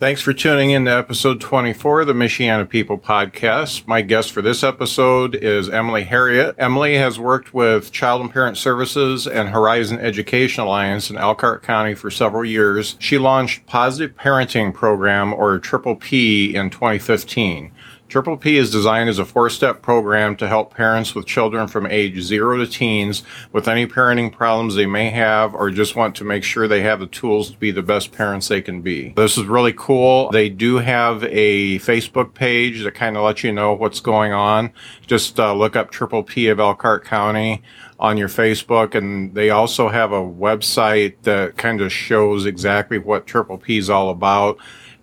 Thanks for tuning in to episode 24 of the Michiana People podcast. My guest for this episode is Emily Herriot. Emily has worked with Child and Parent Services and Horizon Education Alliance in Elkhart County for several years. She launched Positive Parenting Program, or Triple P, in 2015. Triple P is designed as a four step program to help parents with children from age zero to teens with any parenting problems they may have or just want to make sure they have the tools to be the best parents they can be. This is really cool. They do have a Facebook page that kind of lets you know what's going on. Just uh, look up Triple P of Elkhart County on your Facebook, and they also have a website that kind of shows exactly what Triple P is all about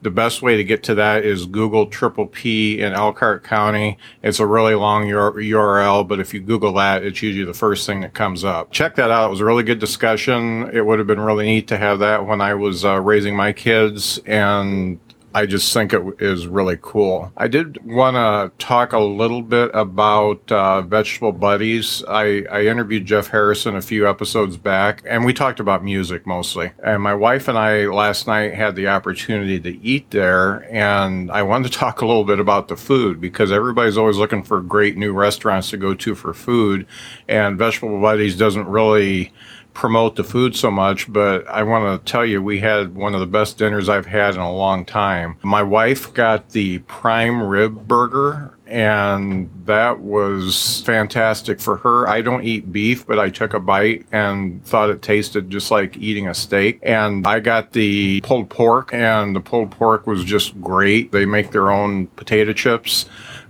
the best way to get to that is Google Triple P in Elkhart County. It's a really long URL, but if you Google that, it's usually the first thing that comes up. Check that out. It was a really good discussion. It would have been really neat to have that when I was uh, raising my kids, and I just think it is really cool. I did want to talk a little bit about uh, Vegetable Buddies. I, I interviewed Jeff Harrison a few episodes back, and we talked about music mostly. And my wife and I last night had the opportunity to eat there, and I wanted to talk a little bit about the food because everybody's always looking for great new restaurants to go to for food, and Vegetable Buddies doesn't really promote the food so much, but I want to tell you, we had one of the best dinners I've had in a long time. My wife got the prime rib burger and that was fantastic for her. I don't eat beef, but I took a bite and thought it tasted just like eating a steak. And I got the pulled pork, and the pulled pork was just great. They make their own potato chips.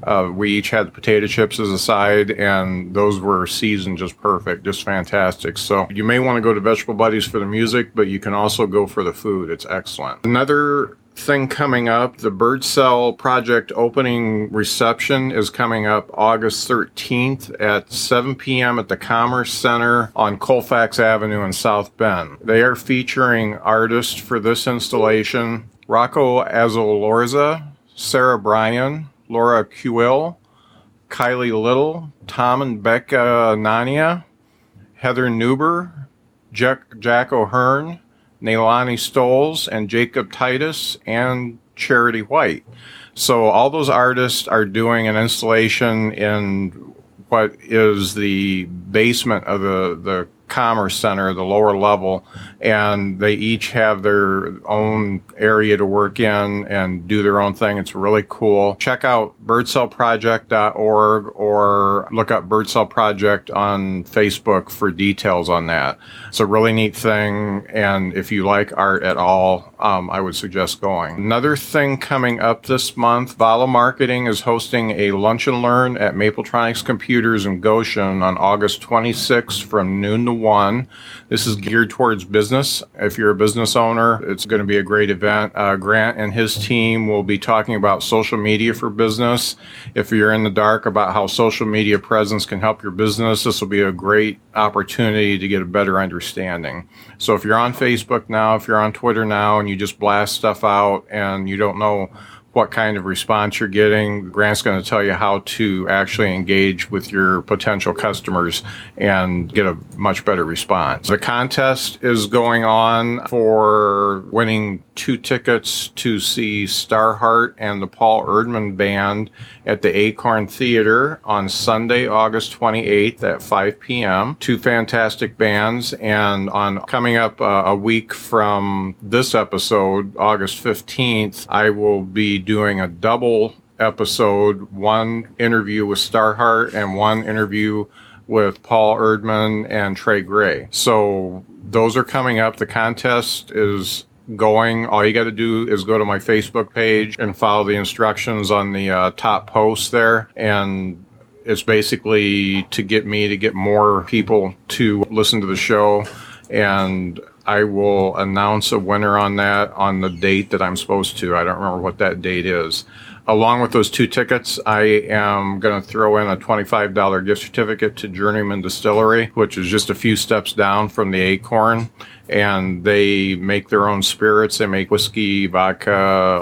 Uh, we each had potato chips as a side, and those were seasoned just perfect, just fantastic. So you may want to go to Vegetable Buddies for the music, but you can also go for the food. It's excellent. Another thing coming up. The Birdsell project opening reception is coming up August 13th at 7 p.m. at the Commerce Center on Colfax Avenue in South Bend. They are featuring artists for this installation Rocco Azolorza, Sarah Bryan, Laura Kuil, Kylie Little, Tom and Becca Nania, Heather Newber, Jack, Jack O'Hearn, Neilani Stoles, and Jacob Titus, and Charity White. So all those artists are doing an installation in what is the basement of the, the Commerce Center, the lower level, and they each have their own area to work in and do their own thing. It's really cool. Check out birdsellproject.org or look up Birdsell Project on Facebook for details on that. It's a really neat thing, and if you like art at all, um, I would suggest going. Another thing coming up this month, Vala Marketing is hosting a lunch and learn at Mapletronics Computers in Goshen on August 26th from noon to 1. This is geared towards business. If you're a business owner, it's going to be a great event. Uh, Grant and his team will be talking about social media for business. If you're in the dark about how social media presence can help your business, this will be a great opportunity to get a better understanding. So if you're on Facebook now, if you're on Twitter now, and you just blast stuff out and you don't know what kind of response you're getting. Grant's going to tell you how to actually engage with your potential customers and get a much better response. The contest is going on for winning two tickets to see Starheart and the Paul Erdman Band at the Acorn Theater on Sunday, August 28th at 5 p.m. Two fantastic bands. And on coming up uh, a week from this episode, August 15th, I will be doing a double episode, one interview with Starheart and one interview with Paul Erdman and Trey Gray. So those are coming up. The contest is going. All you got to do is go to my Facebook page and follow the instructions on the uh, top post there. And it's basically to get me to get more people to listen to the show. And I will announce a winner on that on the date that I'm supposed to. I don't remember what that date is. Along with those two tickets, I am going to throw in a $25 gift certificate to Journeyman Distillery, which is just a few steps down from the Acorn and they make their own spirits. They make whiskey, vodka,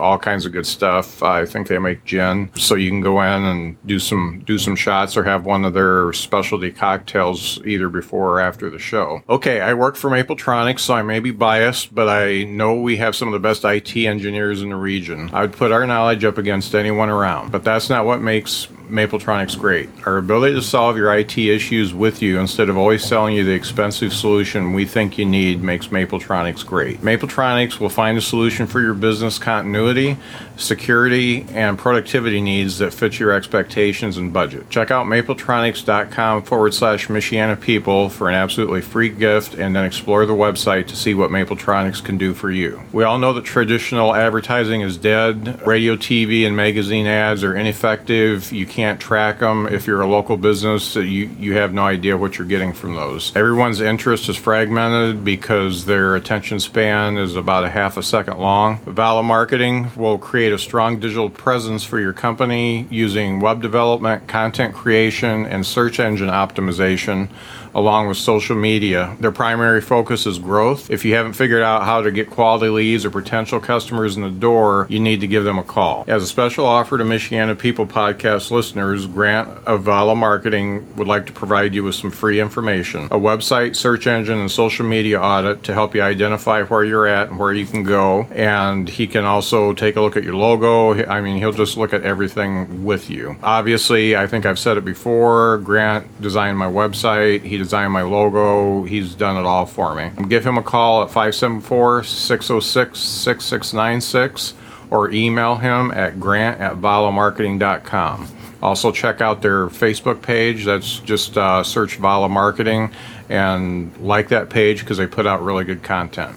all kinds of good stuff. I think they make gin, so you can go in and do some do some shots or have one of their specialty cocktails either before or after the show. Okay, I work for Mapletronics, so I may be biased, but I know we have some of the best IT engineers in the region. I would put our knowledge up against anyone around, but that's not what makes Mapletronics great. Our ability to solve your IT issues with you instead of always selling you the expensive solution we think you need makes Mapletronics great. Mapletronics will find a solution for your business continuity, security, and productivity needs that fit your expectations and budget. Check out mapletronics.com forward slash Michiana People for an absolutely free gift and then explore the website to see what Mapletronics can do for you. We all know that traditional advertising is dead. Radio, TV, and magazine ads are ineffective. You can't track them. If you're a local business, uh, you, you have no idea what you're getting from those. Everyone's interest is fragmented because their attention span is about a half a second long. Vala Marketing will create a strong digital presence for your company using web development, content creation, and search engine optimization along with social media. Their primary focus is growth. If you haven't figured out how to get quality leads or potential customers in the door, you need to give them a call. As a special offer to Michiana People podcast listeners, Grant of Vala Marketing would like to provide you with some free information, a website, search engine, and social media audit to help you identify where you're at and where you can go. And he can also take a look at your logo. I mean, he'll just look at everything with you. Obviously, I think I've said it before, Grant designed my website. He designed my logo. He's done it all for me. Give him a call at 574 606 6696 or email him at grant at valamarketing.com. Also, check out their Facebook page. That's just uh, search Vala Marketing and like that page because they put out really good content.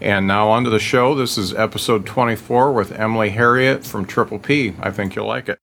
And now on to the show. This is episode 24 with Emily Herriot from Triple P. I think you'll like it.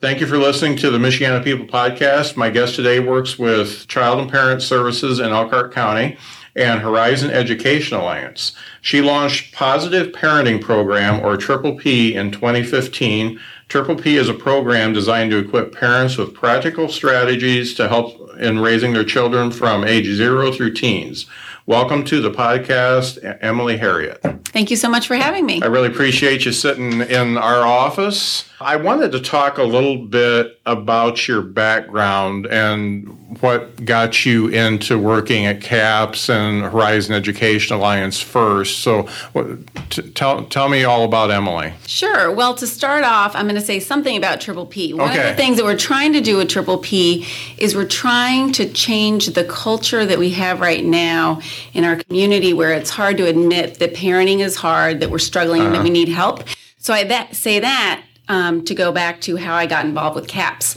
Thank you for listening to the Michiana People podcast. My guest today works with Child and Parent Services in Elkhart County and Horizon Education Alliance. She launched Positive Parenting Program, or Triple P, in 2015. Triple P is a program designed to equip parents with practical strategies to help in raising their children from age zero through teens. Welcome to the podcast, Emily Herriot. Thank you so much for having me. I really appreciate you sitting in our office. I wanted to talk a little bit about your background and what got you into working at CAPS and Horizon Education Alliance first. So, t- tell tell me all about Emily. Sure. Well, to start off, I'm going to say something about Triple P. One okay. of the things that we're trying to do with Triple P is we're trying to change the culture that we have right now in our community, where it's hard to admit that parenting is hard, that we're struggling, uh-huh. and that we need help. So I that, say that um, to go back to how I got involved with CAPS.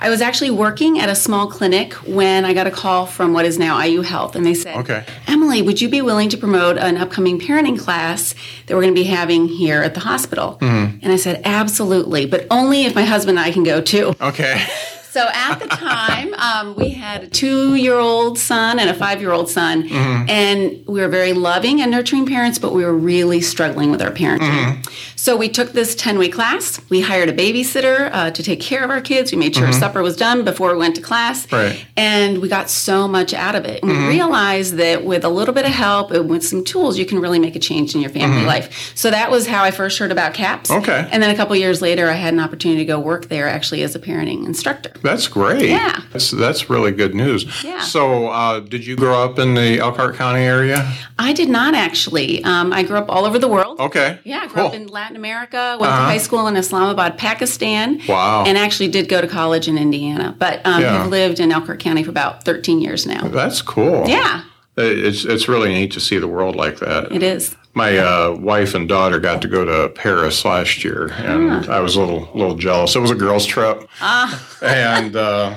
I was actually working at a small clinic when I got a call from what is now IU Health, and they said, okay. Emily, would you be willing to promote an upcoming parenting class that we're going to be having here at the hospital? Mm-hmm. And I said, Absolutely, but only if my husband and I can go too. Okay. So at the time, um, we had a two year old son and a five year old son. Mm-hmm. And we were very loving and nurturing parents, but we were really struggling with our parenting. Mm-hmm. So we took this 10 week class. We hired a babysitter uh, to take care of our kids. We made sure mm-hmm. supper was done before we went to class. Right. And we got so much out of it. And we mm-hmm. realized that with a little bit of help and with some tools, you can really make a change in your family mm-hmm. life. So that was how I first heard about CAPS. Okay. And then a couple years later, I had an opportunity to go work there actually as a parenting instructor. That's great. Yeah. That's that's really good news. Yeah. So, uh, did you grow up in the Elkhart County area? I did not actually. Um, I grew up all over the world. Okay. Yeah, I grew Cool. up in Latin America, went to high school in Islamabad, Pakistan. Wow. And actually did go to college in Indiana, but um, Yeah. have lived in Elkhart County for about 13 years now. That's cool. Yeah, It's it's really neat to see the world like that. it is. My uh, wife and daughter got to go to Paris last year, and I was a little little jealous. It was a girls' trip, and uh,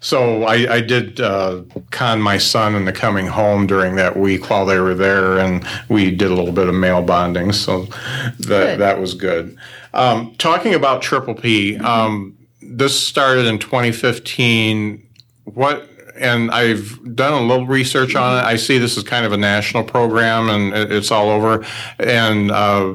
so I, I did uh, con my son into coming home during that week while they were there, and we did a little bit of male bonding. So that Good. that was good. Um, talking about Triple P, um, this started in 2015. What and I've done a little research on it. I see this is kind of a national program, and it- it's all over. And uh,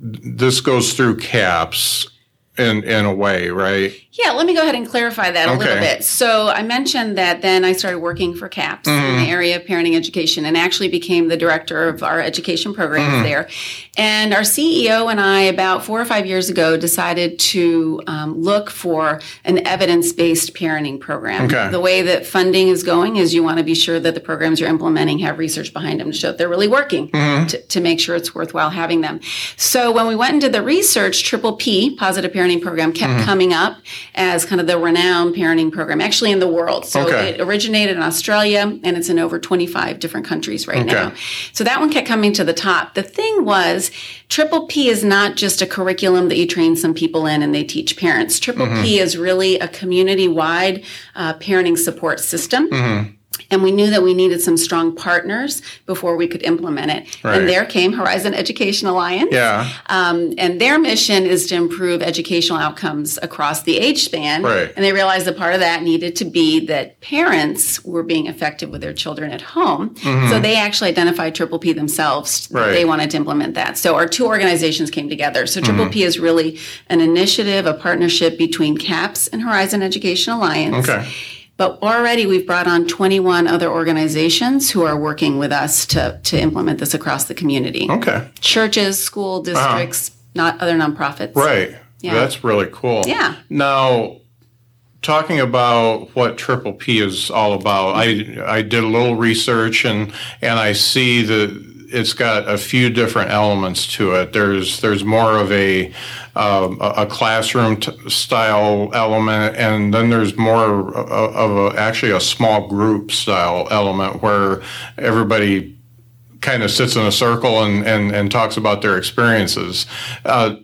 this goes through CAPS in in a way, right? Yeah, let me go ahead and clarify that a little bit. So I mentioned that then I started working for CAPS in Mm-hmm. the area of parenting education and actually became the director of our education programs Mm-hmm. there. And our CEO and I, about four or five years ago, decided to um, look for an evidence based parenting program. Okay. The way that funding is going is you want to be sure that the programs you're implementing have research behind them to show that they're really working Mm-hmm. to, to make sure it's worthwhile having them. So when we went and did the research, Triple P, Positive Parenting Program, kept Mm-hmm. coming up as kind of the renowned parenting program, actually in the world. So Okay. it originated in Australia and it's in over 25 different countries right Okay. now. So that one kept coming to the top. The thing was, Triple P is not just a curriculum that you train some people in and they teach parents. Triple Mm-hmm. P is really a community wide uh, parenting support system. Mm-hmm. And we knew that we needed some strong partners before we could implement it. Right. And there came Horizon Education Alliance. Yeah. Um, and their mission is to improve educational outcomes across the age span. Right. And they realized that part of that needed to be that parents were being effective with their children at home. So they actually identified Triple P themselves. Mm-hmm. Right. They wanted to implement that. So our two organizations came together. So Triple Mm-hmm. P is really an initiative, a partnership between CAPS and Horizon Education Alliance. Okay. But already we've brought on 21 other organizations who are working with us to, to implement this across the community Okay. churches, school uh-huh. districts, not other nonprofits. Right. Yeah. That's really cool. Yeah. Now, talking about what Triple P is all about, I I did a little research and and I see that it's got a few different elements to it. There's there's more of a um, a classroom t- style element, and then there's more of of a, actually a small group style element where everybody kind of sits in a circle and, and, and talks about their experiences. Uh,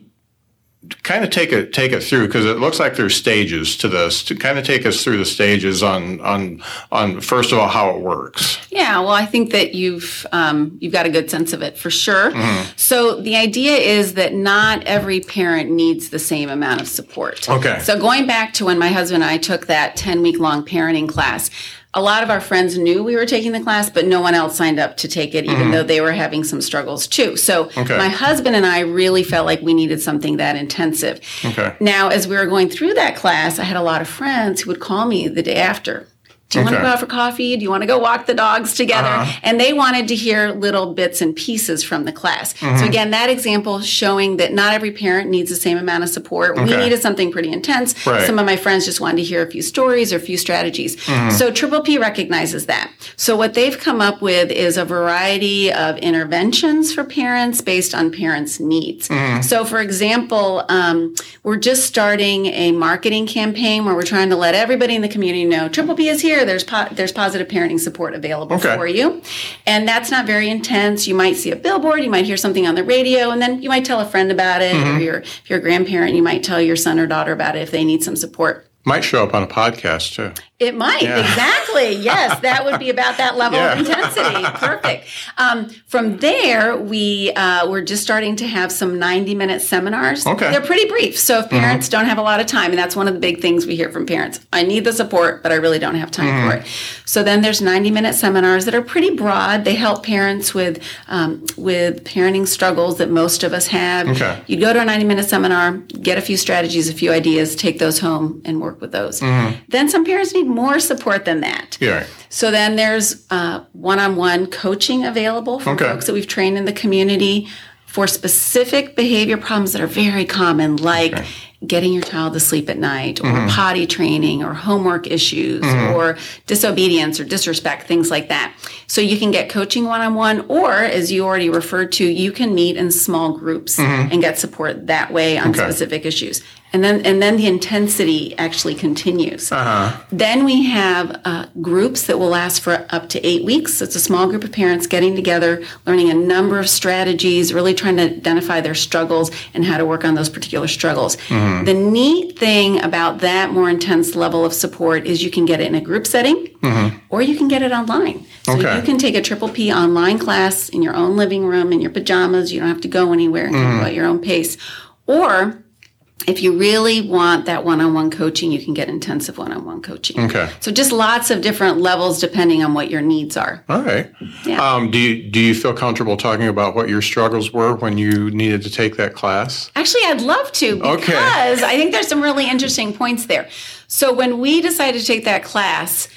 kind of take it take it through because it looks like there's stages to this. To kind of take us through the stages on on on first of all how it works. Yeah, well, I think that you've um, you've got a good sense of it for sure. Mm-hmm. So the idea is that not every parent needs the same amount of support. Okay. So going back to when my husband and I took that ten week long parenting class. A lot of our friends knew we were taking the class, but no one else signed up to take it, even though they were having some struggles too. So, Mm-hmm. Okay. my husband and I really felt like we needed something that intensive. Okay. Now, as we were going through that class, I had a lot of friends who would call me the day after. Do you want to go out for coffee? Do you want to go walk the dogs together? Uh-huh. And they wanted to hear little bits and pieces from the class. Mm-hmm. So again, that example showing that not every parent needs the same amount of support. We needed something pretty intense. Right. Mm-hmm. Some of my friends just wanted to hear a few stories or a few strategies. So Triple P recognizes that. So what they've come up with is a variety of interventions for parents based on parents' needs. Mm-hmm. So for example, um, we're just starting a marketing campaign where we're trying to let everybody in the community know Triple P is here. There's po- there's positive parenting support available Okay. for you, and that's not very intense. You might see a billboard, you might hear something on the radio, and then you might tell a friend about it, Mm-hmm. or your if you're a grandparent, you might tell your son or daughter about it if they need some support. Might show up on a podcast too. It might exactly. Yes, that would be about that level Yeah. of intensity. Perfect. Um, from there, we uh, we're just starting to have some ninety minute seminars. Okay. they're pretty brief. So if parents don't have a lot of time, and that's one of the big things we hear from parents, I need the support, but I really don't have time for it. So then there's ninety minute seminars that are pretty broad. They help parents with um, with parenting struggles that most of us have. Okay. You go to a 90 minute seminar, get a few strategies, a few ideas, take those home and work with those. Then some parents need more support than that. Yeah. So then there's one on one coaching available for Okay. folks that we've trained in the community for specific behavior problems that are very common, like getting your child to sleep at night or Mm-hmm. potty training or homework issues or disobedience or disrespect, things like that. So you can get coaching one on one, or as you already referred to, you can meet in small groups and get support that way on Mm-hmm. Okay. specific issues. And then, and then the intensity actually continues. Uh-huh. Then we have uh, groups that will last for up to eight weeks. So it's a small group of parents getting together, learning a number of strategies, really trying to identify their struggles and how to work on those particular struggles. Mm-hmm. The neat thing about that more intense level of support is you can get it in a group setting or you can get it online. So Mm-hmm. Okay. you can take a triple P online class in your own living room in your pajamas. You don't have to go anywhere and Mm-hmm. go at your own pace. Or if you really want that one-on-one coaching, you can get intensive one-on-one coaching. Okay. So just lots of different levels depending on what your needs are. All right. Yeah. Um, do you do you feel comfortable talking about what your struggles were when you needed to take that class? Actually, I'd love to because Okay. I think there's some really interesting points there. So when we decided to take that class,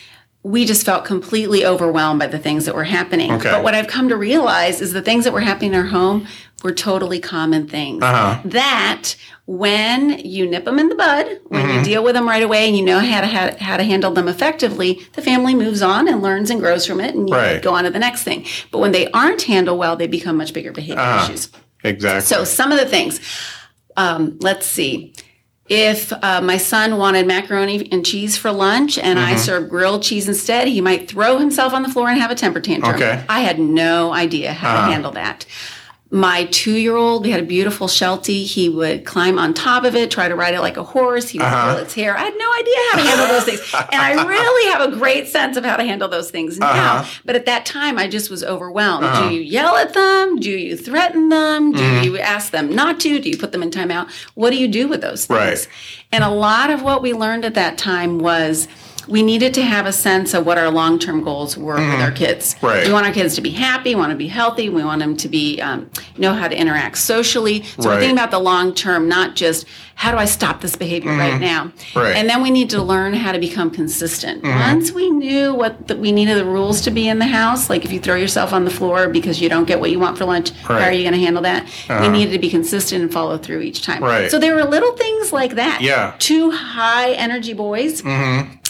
we just felt completely overwhelmed by the things that were happening. Okay. But what I've come to realize is the things that were happening in our home were totally common things. Uh-huh. That when you nip them in the bud, when Mm-hmm. you deal with them right away and you know how to how, how to handle them effectively, the family moves on and learns and grows from it and you Right. go on to the next thing. But when they aren't handled well, they become much bigger behavior Uh-huh. issues. Exactly. So some of the things, um, let's see. If uh, my son wanted macaroni and cheese for lunch and Mm-hmm. I served grilled cheese instead, he might throw himself on the floor and have a temper tantrum. Okay. Uh-huh. I had no idea how to handle that. My two-year-old, we had a beautiful Sheltie. He would climb on top of it, try to ride it like a horse. He would Uh-huh. pull its hair. I had no idea how to handle those things, and I really have a great sense of how to handle those things now. Uh-huh. But at that time, I just was overwhelmed. Do you yell at them? Do you threaten them? Do Mm-hmm. you ask them not to? Do you put them in timeout? What do you do with those things? Right. And a lot of what we learned at that time was we needed to have a sense of what our long-term goals were with our kids. Mm-hmm. Right. We want our kids to be happy. We want to be healthy. We want them to be um, know how to interact socially. So we're thinking about the long term, not just how do I stop this behavior right now. Mm-hmm. Right. Mm-hmm. And then we need to learn how to become consistent. Once we knew what the, we needed the rules to be in the house, like if you throw yourself on the floor because you don't get what you want for lunch, how Right. Uh-huh. are you going to handle that? We needed to be consistent and follow through each time. Right. So there were little things like that. Yeah. Mm-hmm. Two high energy boys.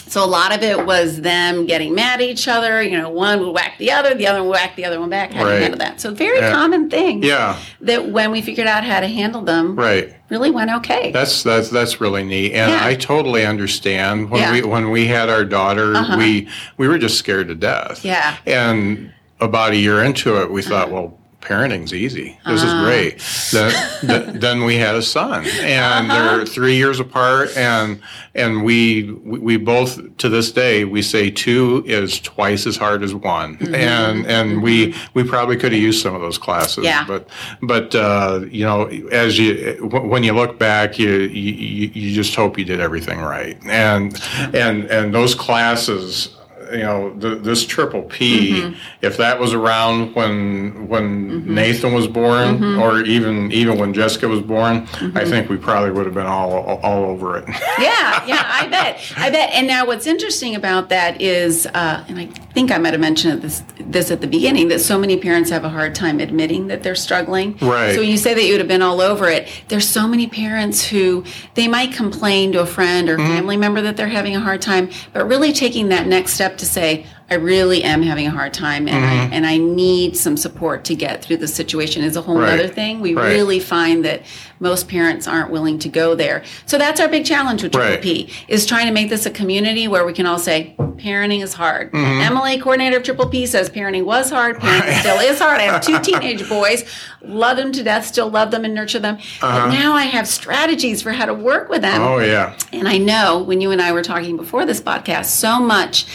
So a lot of it was them getting mad at each other. You know, one would whack the other, the other would whack the other one back. How do you handle that? So very Yeah. common things. Yeah. That when we figured out how to handle them, right. really went okay. That's that's that's really neat, and Yeah. I totally understand. When Yeah. Uh-huh. we when we had our daughter, we we were just scared to death. Yeah. Uh-huh. And about a year into it, we thought, well, parenting's easy. This is great. Then, th- then we had a son, and Uh-huh. they're three years apart, and and we we both to this day we say two is twice as hard as one, Mm-hmm. and and we we probably could have used some of those classes, Yeah. but but uh, you know as you when you look back, you, you you just hope you did everything right, and and and those classes you know, the, this triple P, Mm-hmm. if that was around when when Nathan was born, Mm-hmm. or even even when Jessica was born, I think we probably would have been all all, all over it. yeah, yeah, I bet, I bet. And now, what's interesting about that is, uh, and I think I might have mentioned this this at the beginning, that so many parents have a hard time admitting that they're struggling. Right. So when you say that you would have been all over it, there's so many parents who they might complain to a friend or Mm-hmm. family member that they're having a hard time, but really taking that next step to say. I really am having a hard time, and Mm-hmm. I and I need some support to get through the situation. Is a whole Right. other thing. We Right. really find that most parents aren't willing to go there. So that's our big challenge with Triple Right. P is trying to make this a community where we can all say parenting is hard. Mm-hmm. Emily, coordinator of Triple P, says parenting was hard. Parenting still is hard. I have two teenage boys, love them to death, still love them and nurture them. But now I have strategies for how to work with them. Uh-huh. oh yeah, And I know when you and I were talking before this podcast, so much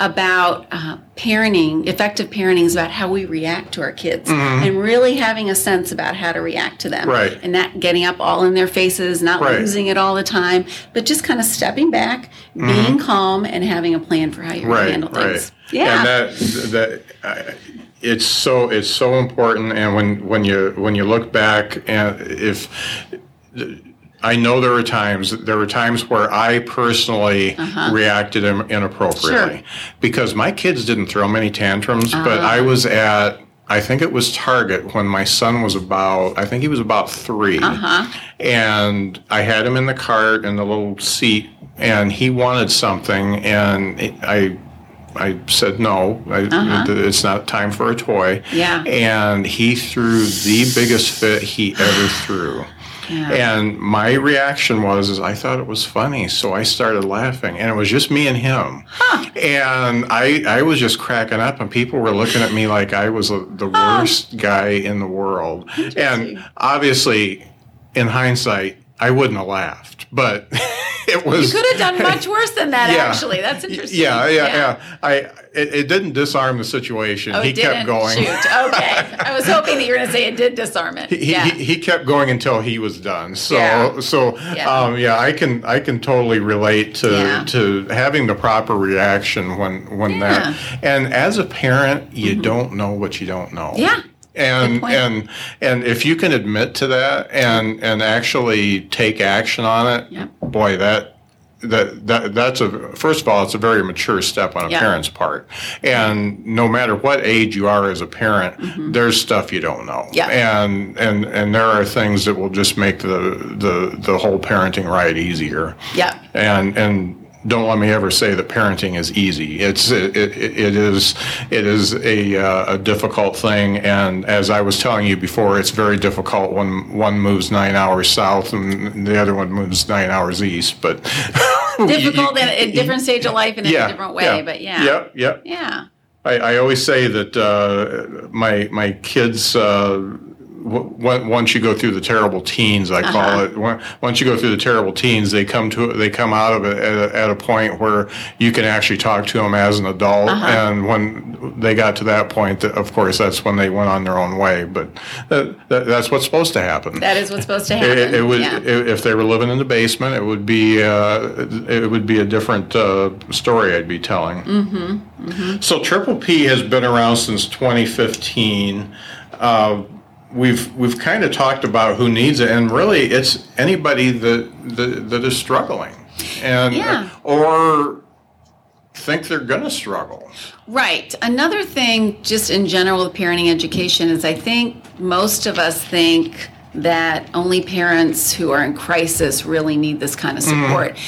about uh, parenting, effective parenting is about how we react to our kids and really having a sense about how to react to them. Mm-hmm. Right. And not getting up all in their faces, not Right. losing it all the time, but just kind of stepping back, being calm, and having a plan for how you're going to Mm-hmm. right, handle right. things. Yeah. and that that. Uh, it's so it's so important, and when when you when you look back, and if I know there were times there were times where I personally reacted in, inappropriately Uh-huh. Sure. because my kids didn't throw many tantrums, but Uh-huh. I was at I think it was Target when my son was about, I think he was about 3 Uh-huh. And I had him in the cart in the little seat, and he wanted something, and it, I. I said no. I, It's not time for a toy. Uh-huh. Yeah. And he threw the biggest fit he ever threw. And my reaction was, is I thought it was funny, so I started laughing, and it was just me and him. And I, I was just cracking up, and people were looking at me like I was a, the oh. worst guy in the world. And obviously, in hindsight, I wouldn't have laughed, but it You could have done much worse than that, Yeah. actually. That's interesting. Yeah, yeah, yeah. I it, it didn't disarm the situation. Oh, he kept going. shoot. Okay. I was hoping that you were going to say it did disarm it. he, yeah. he, he kept going until he was done. So Yeah. so Yeah. um, yeah, I can I can totally relate to Yeah. to having the proper reaction when when Yeah. Mm-hmm. that. And as a parent, you don't know what you don't know. Yeah. And and and if you can admit to that and and actually take action on it, Yep. boy, that that, that that's a first of all it's a very mature step on a parent's part and no matter what age you are as a parent there's stuff you don't know Mm-hmm. And and and there are things that will just make the the the whole parenting ride easier Yeah. and and don't let me ever say that parenting is easy. It's it, it, it is it is a uh, a difficult thing, and as I was telling you before, it's very difficult when one moves nine hours south and the other one moves nine hours east. But Difficult at a different stage of life in a different way, but yeah. Yep, yep. Yeah. I, I always say that uh, my my kids. Uh, w- once you go through the terrible teens, I call Uh-huh. it. Once- Once you go through the terrible teens, they come to they come out of it at a, at a point where you can actually talk to them as an adult. Uh-huh. And when they got to that point, that, of course, that's when they went on their own way. But that, that, that's what's supposed to happen. That is what's supposed to happen. It, it would yeah. if they were living in the basement. It would be uh, it would be a different uh, story I'd be telling. Mm-hmm. So Triple P has been around since 2015. Uh, we've we've kind of talked about who needs it, and really, it's anybody that that, that is struggling, and Yeah. or think they're going to struggle. Right. Another thing, just in general with parenting education, is I think most of us think that only parents who are in crisis really need this kind of Mm-hmm. support.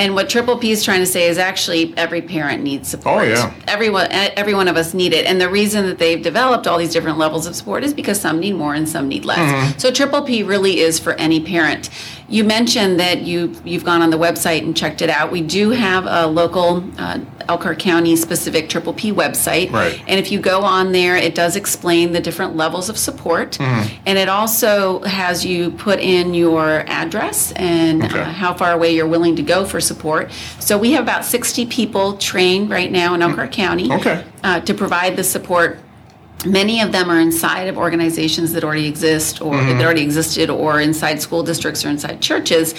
And what Triple P is trying to say is actually every parent needs support. Oh, yeah. Everyone, every one of us need it. And the reason that they've developed all these different levels of support is because some need more and some need less. Mm-hmm. So Triple P really is for any parent. You mentioned that you you've gone on the website and checked it out. We do have a local uh, Elkhart County specific Triple P website. Right. And if you go on there, it does explain the different levels of support. And it also has you put in your address and Okay. uh, how far away you're willing to go for support. So we have about 60 people trained right now in Elkhart County Okay. uh, to provide the support. Many of them are inside of organizations that already exist or Mm-hmm. that already existed or inside school districts or inside churches.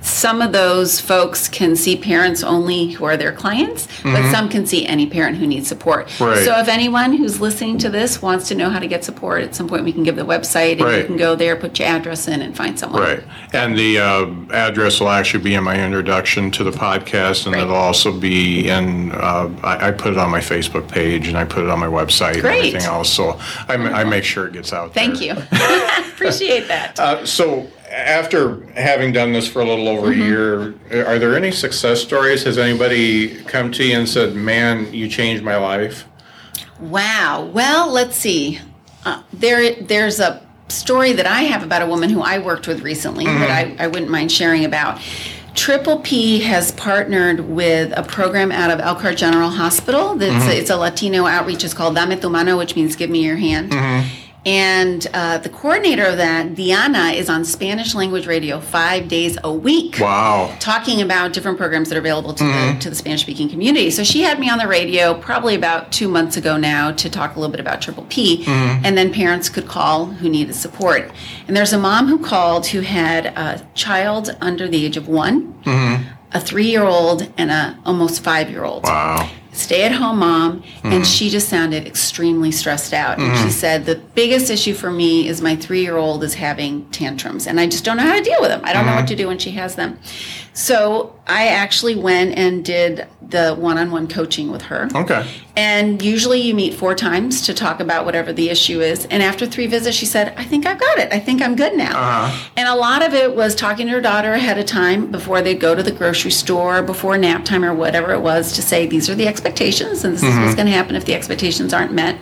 Some of those folks can see parents only who are their clients, but some can see any parent who needs support. Mm-hmm. Right. So if anyone who's listening to this wants to know how to get support, at some point we can give the website and you can go there, put your address in, and find someone. Right. And the uh, address will actually be in my introduction to the podcast, and Great. it'll also be in, uh, I, I put it on my Facebook page and I put it on my website Great. and everything else. So I, I make sure it gets out there. Thank you. Appreciate that. Uh, so after having done this for a little over Mm-hmm. a year, are there any success stories? Has anybody come to you and said, man, you changed my life? Wow. Well, let's see. Uh, there, there's a story that I have about a woman who I worked with recently that I, I wouldn't mind sharing about. Triple P has partnered with a program out of Elkhart General Hospital. That's it's a Latino outreach. It's called Dame tu mano, which means give me your hand. And uh, the coordinator of that, Diana, is on Spanish language radio five days a week Wow. talking about different programs that are available to the mm-hmm. to the Spanish speaking community. So she had me on the radio probably about two months ago now to talk a little bit about Triple P, mm-hmm. and then parents could call who needed support. And there's a mom who called who had a child under the age of one, mm-hmm. a three year old, and a almost five year old. Wow. Stay at home mom, and mm-hmm. she just sounded extremely stressed out. And she mm-hmm. said, The biggest issue for me is my three year old is having tantrums, and I just don't know how to deal with them. I don't know what mm-hmm. to do when she has them. So I actually went and did the one on one coaching with her. Okay. And usually you meet four times to talk about whatever the issue is. And after three visits, she said, I think I've got it. I think I'm good now. Uh-huh. And a lot of it was talking to her daughter ahead of time before they'd go to the grocery store, before nap time or whatever it was, to say, these are the expectations and this is what's mm-hmm. going to happen if the expectations aren't met.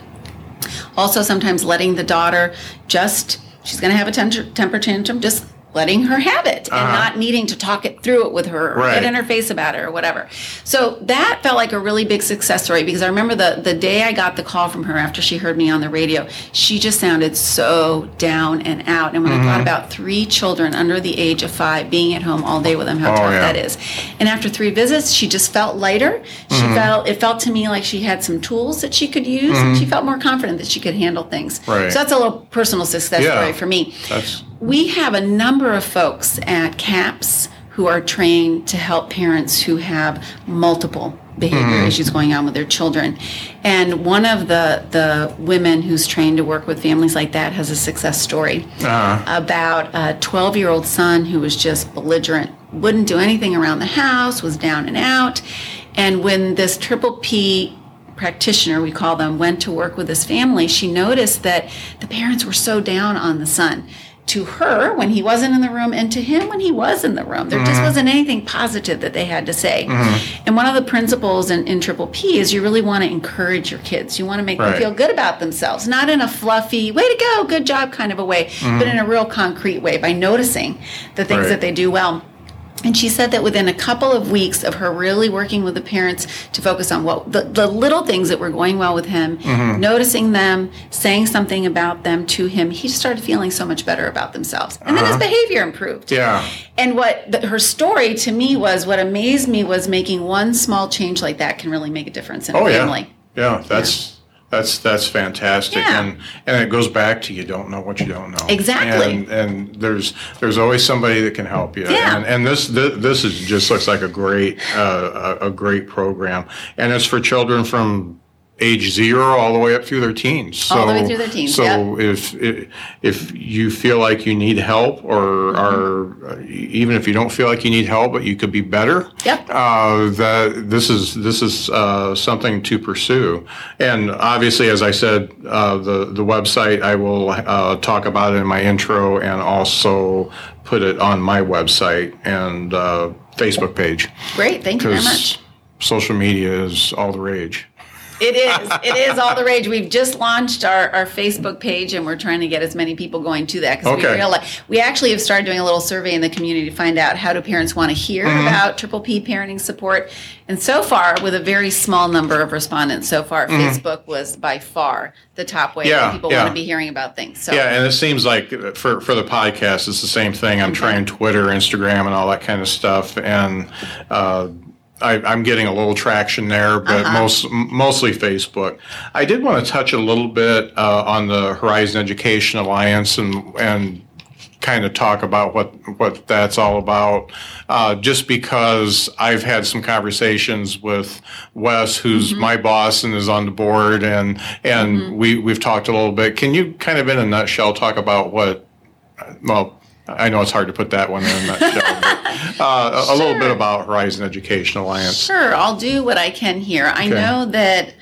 Also, sometimes letting the daughter just, she's going to have a temper tantrum, just letting her have it and not needing to talk it through it with her or Right. get in her face about it or whatever. So that felt like a really big success story because I remember the, the day I got the call from her after she heard me on the radio, she just sounded so down and out. And when I Mm-hmm. thought about three children under the age of five being at home all day with them, how Oh, tough yeah. that is. And after three visits, she just felt lighter. She Mm-hmm. felt, it felt to me like she had some tools that she could use. and She felt more confident that she could handle things. Mm-hmm. Right. So that's a little personal success Yeah. story for me. That's We have a number of folks at CAPS who are trained to help parents who have multiple behavior mm-hmm. issues going on with their children. And one of the, the women who's trained to work with families like that has a success story uh-huh. about a 12 year old son who was just belligerent, wouldn't do anything around the house, was down and out. And when this triple P practitioner, we call them, went to work with this family, she noticed that the parents were so down on the son. To her, when he wasn't in the room, and to him, when he was in the room. There just mm-hmm. wasn't anything positive that they had to say. Mm-hmm. And one of the principles in, in Triple P is you really want to encourage your kids. You want to make Right. them feel good about themselves, not in a fluffy, way to go, good job kind of a way, but mm-hmm. in a real concrete way by noticing the things Right. that they do well. And she said that within a couple of weeks of her really working with the parents to focus on what the, the little things that were going well with him, Mm-hmm. noticing them, saying something about them to him, he started feeling so much better about themselves. And then his behavior improved. Uh-huh. yeah. And what the, her story to me was what amazed me was making one small change like that can really make a difference in Oh a family. Yeah. That's that's that's fantastic. Yeah. And and it goes back to you don't know what you don't know. Exactly. And and there's there's always somebody that can help you. Yeah. And and this this, this is just looks like a great uh, a, a great program. And it's for children from age zero all the way up through their teens. So, All the way through their teens, So yeah. if if you feel like you need help, or Mm-hmm. or even if you don't feel like you need help, but you could be better. Yep. Uh, that this is this is uh, something to pursue, and obviously, as I said, uh, the the website I will uh, talk about it in my intro, and also put it on my website and uh, Facebook page Great. Thank you very because much. social media is all the rage. It is. It is all the rage. We've just launched our, our Facebook page, and we're trying to get as many people going to that because we Okay. realize we actually have started doing a little survey in the community to find out how do parents want to hear Mm-hmm. about triple P parenting support. And so far, with a very small number of respondents, so far Facebook was by far the top way Mm-hmm. Yeah, that people yeah. want to be hearing about things. So Yeah, and it seems like for for the podcast, it's the same thing. I'm trying Twitter, Instagram, and all that kind of stuff, and uh, I, I'm getting a little traction there, but most mostly Facebook. I did want to touch a little bit uh, on the Horizon Education Alliance and and kind of talk about what what that's all about. Uh, just because I've had some conversations with Wes, who's my boss and is on the board, and and we we've talked a little bit. Can you kind of in a nutshell talk about what? Well, I know it's hard to put that one in a nutshell. but, uh, a, a little bit about Horizon Education Alliance. Sure, I'll do what I can here. I Okay. know that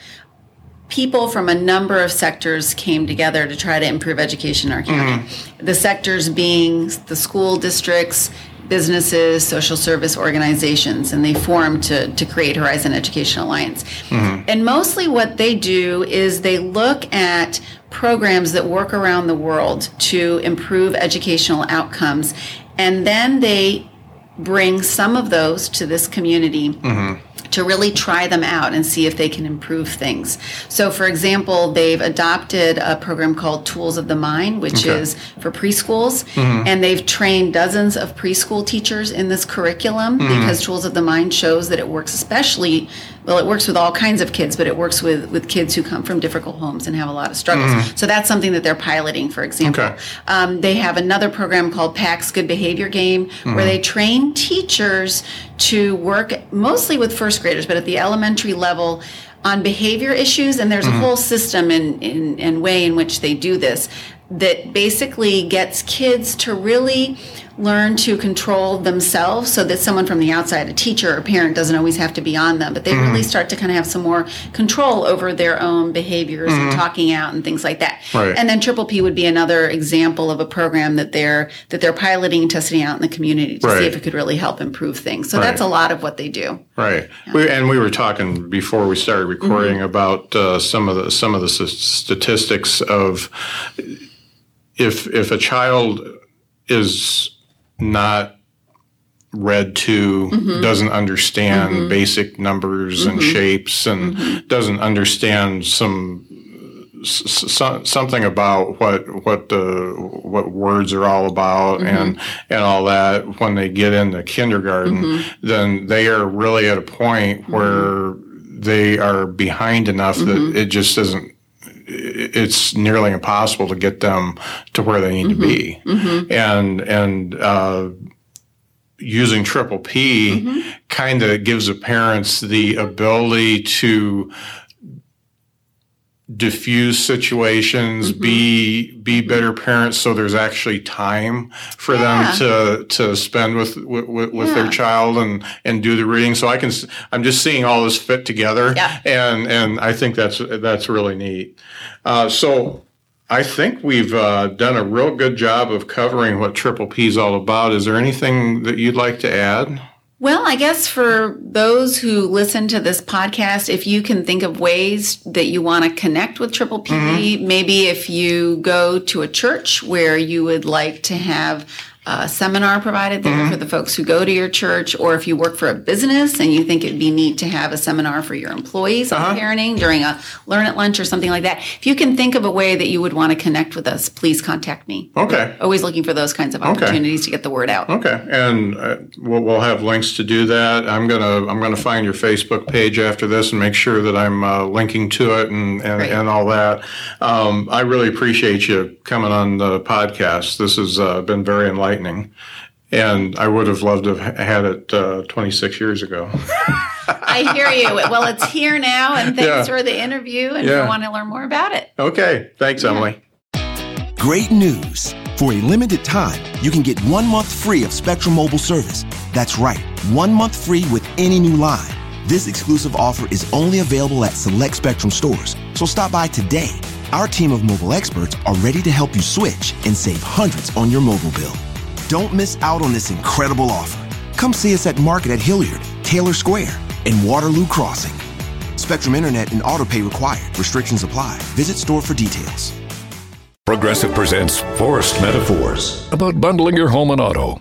people from a number of sectors came together to try to improve education in our county. The sectors being the school districts, businesses, social service organizations, and they formed to, to create Horizon Education Alliance. And mostly what they do is they look at programs that work around the world to improve educational outcomes, and then they bring some of those to this community mm-hmm. To really try them out and see if they can improve things. So, for example, they've adopted a program called Tools of the Mind, which Okay. is for preschools, mm-hmm. and they've trained dozens of preschool teachers in this curriculum mm-hmm. because Tools of the Mind shows that it works especially well it works with all kinds of kids but it works with with kids who come from difficult homes and have a lot of struggles mm-hmm. so that's something that they're piloting for example Okay. um, they have another program called PAX Good Behavior Game where they train teachers to work mostly with first graders, but at the elementary level on behavior issues. And there's a mm-hmm. whole system and way in which they do this that basically gets kids to really learn to control themselves so that someone from the outside, a teacher or a parent, doesn't always have to be on them, but they really mm-hmm. start to kind of have some more control over their own behaviors and mm-hmm. talking out and things like that. Right. And then Triple P would be another example of a program that they're that they're piloting and testing out in the community to Right. see if it could really help improve things. So that's a lot of what they do. Right. We, and we were talking before we started mm-hmm. recording about uh, some of the some of the s- statistics of if if a child is not read to, mm-hmm. doesn't understand mm-hmm. basic numbers and mm-hmm. shapes, and doesn't understand some something about what what the what words are all about and and all that when they get into kindergarten then they are really at a point where they are behind enough that it just isn't it's nearly impossible to get them to where they need to be. Mm-hmm. Mm-hmm. And and uh using triple P mm-hmm. kind of gives the parents the ability to diffuse situations, be be better parents, so there's actually time for Yeah. them to to spend with with, with their child and and do the reading. So I can i'm just seeing all this fit together, Yeah. and and I think that's that's really neat. Uh, so. I think we've uh, done a real good job of covering what Triple P is all about. Is there anything that you'd like to add? Well, I guess for those who listen to this podcast, if you can think of ways that you want to connect with Triple P, mm-hmm. maybe if you go to a church where you would like to have a seminar provided there for the folks who go to your church, or if you work for a business and you think it'd be neat to have a seminar for your employees on parenting during a learn at lunch or something like that. If you can think of a way that you would want to connect with us, please contact me. Okay. Always looking for those kinds of opportunities to get the word out. Okay, and uh, we'll, we'll have links to do that. I'm gonna I'm gonna find your Facebook page after this and make sure that I'm uh, linking to it and and, Great. and all that. Um, I really appreciate you coming on the podcast. This has uh, been very enlightening, and I would have loved to have had it uh, 26 years ago. I hear you. Well, it's here now, and thanks Yeah. for the interview. And Yeah. if you want to learn more about it, Okay, thanks, Emily. Great news! For a limited time, you can get one month free of Spectrum Mobile service. That's right, one month free with any new line. This exclusive offer is only available at select Spectrum stores, so stop by today. Our team of mobile experts are ready to help you switch and save hundreds on your mobile bill. Don't miss out on this incredible offer. Come see us at Market at Hilliard, Taylor Square, and Waterloo Crossing. Spectrum Internet and autopay required. Restrictions apply. Visit store for details. Progressive presents Forced Metaphors about bundling your home and auto.